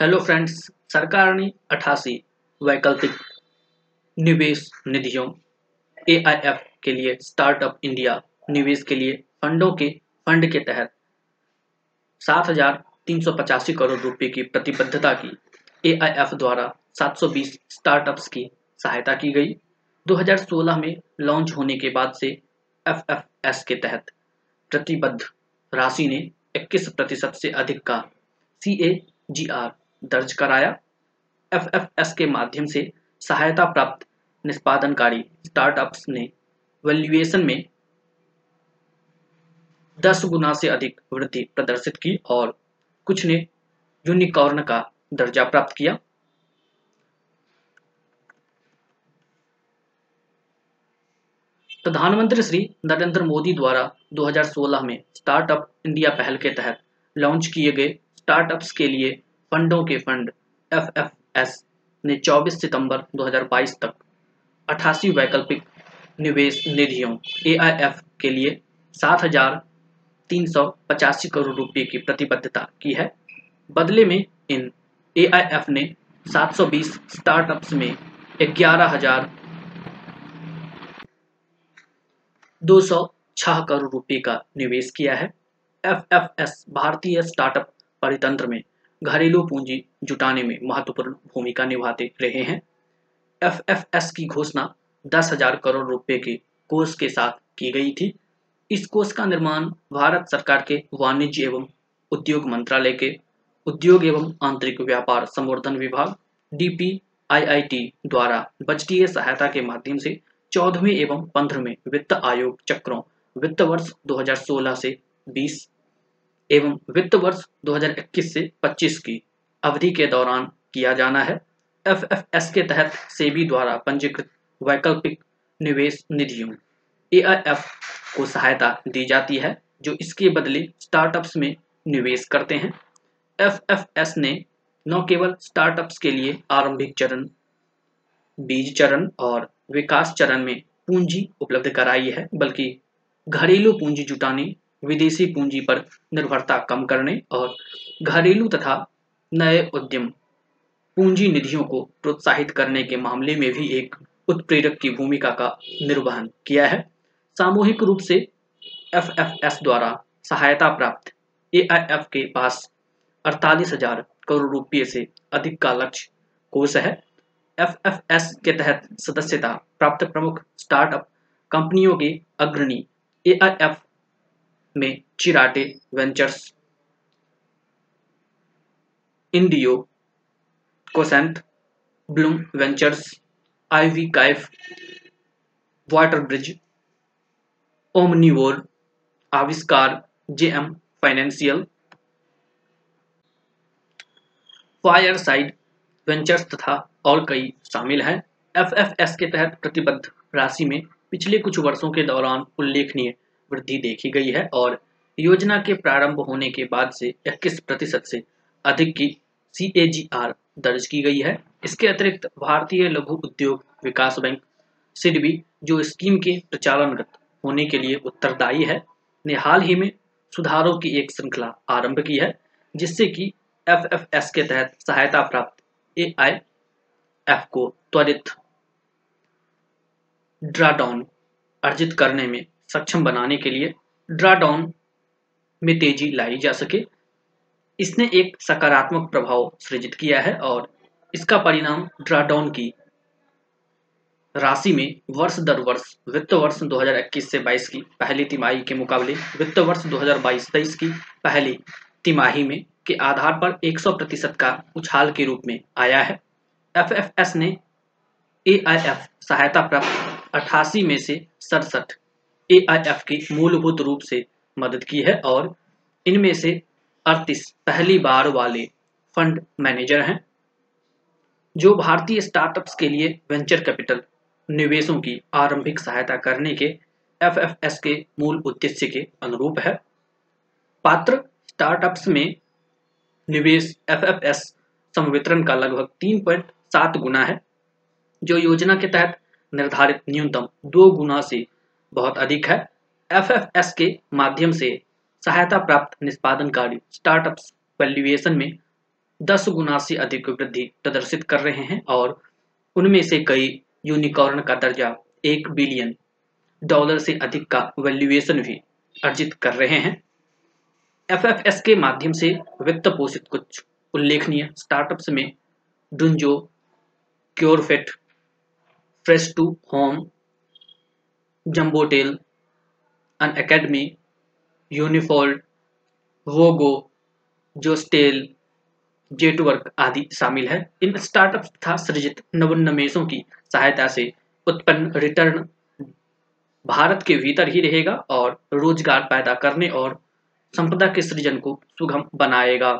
Hello friends सरकार ने अठासी वैकल्पिक निवेश निधियों एआईएफ के लिए स्टार्टअप इंडिया निवेश के लिए फंडों के, फंड के तहत सात हज़ार तीन सौ पचासी करोड़ रुपए की प्रतिबद्धता की एआईएफ द्वारा 720 स्टार्टअप्स की सहायता की गई। 2016 में लॉन्च होने के बाद से एफएफएस के तहत प्रतिबद्ध राशि ने 21 प्रतिशत से अधिक का सीएजीआर दर्ज कराया। एफएफएस के माध्यम से सहायता प्राप्त निष्पादनकारी स्टार्टअप्स ने वैल्यूएशन में 10 गुना से अधिक वृद्धि प्रदर्शित की और कुछ ने यूनिकॉर्न का दर्जा प्राप्त किया। प्रधानमंत्री श्री नरेंद्र मोदी द्वारा 2016 में स्टार्टअप इंडिया पहल के तहत लॉन्च किए गए स्टार्टअप्स के लिए फंडों के फंड एफ़ एफ़ एस ने 24 सितंबर 2022 तक अठासी वैकल्पिक निवेश निधियों एआईएफ के लिए सात हज़ार तीन सौ पचासी करोड़ रुपए की प्रतिबद्धता की है। बदले में इन एआईएफ ने 720 स्टार्टअप्स में ग्यारह हज़ार दो सौ छह करोड़ रुपए का निवेश किया है। एफएफएस भारतीय स्टार्टअप परितंत्र में घरेलू पूंजी जुटाने में महत्वपूर्ण भूमिका निभाते रहे हैं। एफएफएस की घोषणा दस हज़ार करोड़ रुपए के कोष के साथ की गई थी। इस कोष का निर्माण भारत सरकार के वाणिज्य एवं उद्योग मंत्रालय के उद्योग एवं आंतरिक व्यापार संवर्धन विभाग डीपीआईआईटी द्वारा बजटीय सहायता के माध्यम से चौदहवें एवं पंद्रहवें वित्त आयोग चक्रों, वित्त वर्ष 2016 से 20 एवं वित्त वर्ष 2021 से 25 की अवधि के दौरान किया जाना है। एफएफएस के तहत सेबी द्वारा पंजीकृत वैकल्पिक निवेश निधियों एआईएफ को सहायता दी जाती है, जो इसके बदले स्टार्टअप्स में निवेश करते हैं। एफएफएस ने न केवल स्टार्टअप्स के लिए आरंभिक चरण, बीज चरण और विकास चरण में पूंजी उपलब्ध कराई है, बल्कि घरेलू पूंजी जुटाने विदेशी पूंजी पर निर्भरता कम करने और घरेलू तथा नए उद्यम पूंजी निधियों को प्रोत्साहित करने के मामले में भी एक उत्प्रेरक की भूमिका का निर्वहन किया है। सामूहिक रूप से एफएफएस द्वारा सहायता प्राप्त ए के पास अड़तालीस हज़ार करोड़ रुपये से अधिक का लक्ष्य कोष है। एफएफएस के तहत सदस्यता प्राप्त प्रमुख स्टार्टअप कंपनियों के अग्रणी ए में Chiratae ventures India Quotient Blume ventures ivy काइफ water bridge Omnivore Aavishkaar JM Financial fire side ventures तथा और कई शामिल हैं। एफएफएस के तहत प्रतिबद्ध राशि में पिछले कुछ वर्षों के दौरान उल्लेखनीय वृद्धि देखी गई है और योजना के प्रारंभ होने के बाद से 21 प्रतिशत से अधिक की सी दर्ज की गई है। इसके अतिरिक्त भारतीय लघु उद्योग विकास बैंक सिडबी जो स्कीम के प्रचालनगत होने के लिए उत्तरदायी है, ने हाल ही में सुधारों की एक श्रृंखला आरंभ की है, जिससे कि एफएफएस के तहत सहायता प्राप्त ए आई एफ़ को त्वरित ड्राडाउन अर्जित करने में सक्षम बनाने के लिए ड्राडाउन में तेज़ी लाई जा सके। इसने एक सकारात्मक प्रभाव सृजित किया है और इसका परिणाम ड्राडाउन की राशि में वर्ष दर वर्ष, वित्त वर्ष 2021 से 22 की पहली तिमाही के मुकाबले, वित्त वर्ष 2022-23 की पहली तिमाही में के आधार पर 100 प्रतिशत का उछाल के रूप में आया है। एफएफएस ने एआईएफ सहायता प्राप्त अठासी में से सड़सठ एआईएफ की मूलभूत रूप से मदद की है और इनमें से अड़तीस पहली बार वाले फंड मैनेजर हैं, जो भारतीय स्टार्टअप्स के लिए वेंचर कैपिटल निवेशों की आरंभिक सहायता करने के एफएफएस के मूल उद्देश्य के अनुरूप है। पात्र स्टार्टअप्स में निवेश एफएफएस संवितरण का लगभग तीन पॉइंट सात गुना है, जो योजना के तहत निर्धारित न्यूनतम दो गुना से बहुत अधिक है। एफएफएस के माध्यम से सहायता प्राप्त निष्पादनकारी स्टार्टअप्स वैल्यूएशन में दस गुना से अधिक वृद्धि प्रदर्शित कर रहे हैं और उनमें से कई यूनिकॉर्न का दर्जा एक बिलियन डॉलर से अधिक का वैल्यूएशन भी अर्जित कर रहे हैं। एफएफएस के माध्यम से वित्त पोषित कुछ उल्लेखनीय स्टार्टअप्स में Dunzo क्योरफेट fresh to home on academy यूनिफोल्ड वोगो जोस्टेल जेटवर्क आदि शामिल है। इन स्टार्टअप तथा सृजित नवोन्मेषों की सहायता से। उत्पन्न रिटर्न भारत के भीतर ही रहेगा और रोज़गार पैदा करने और संपदा के सृजन को सुगम बनाएगा।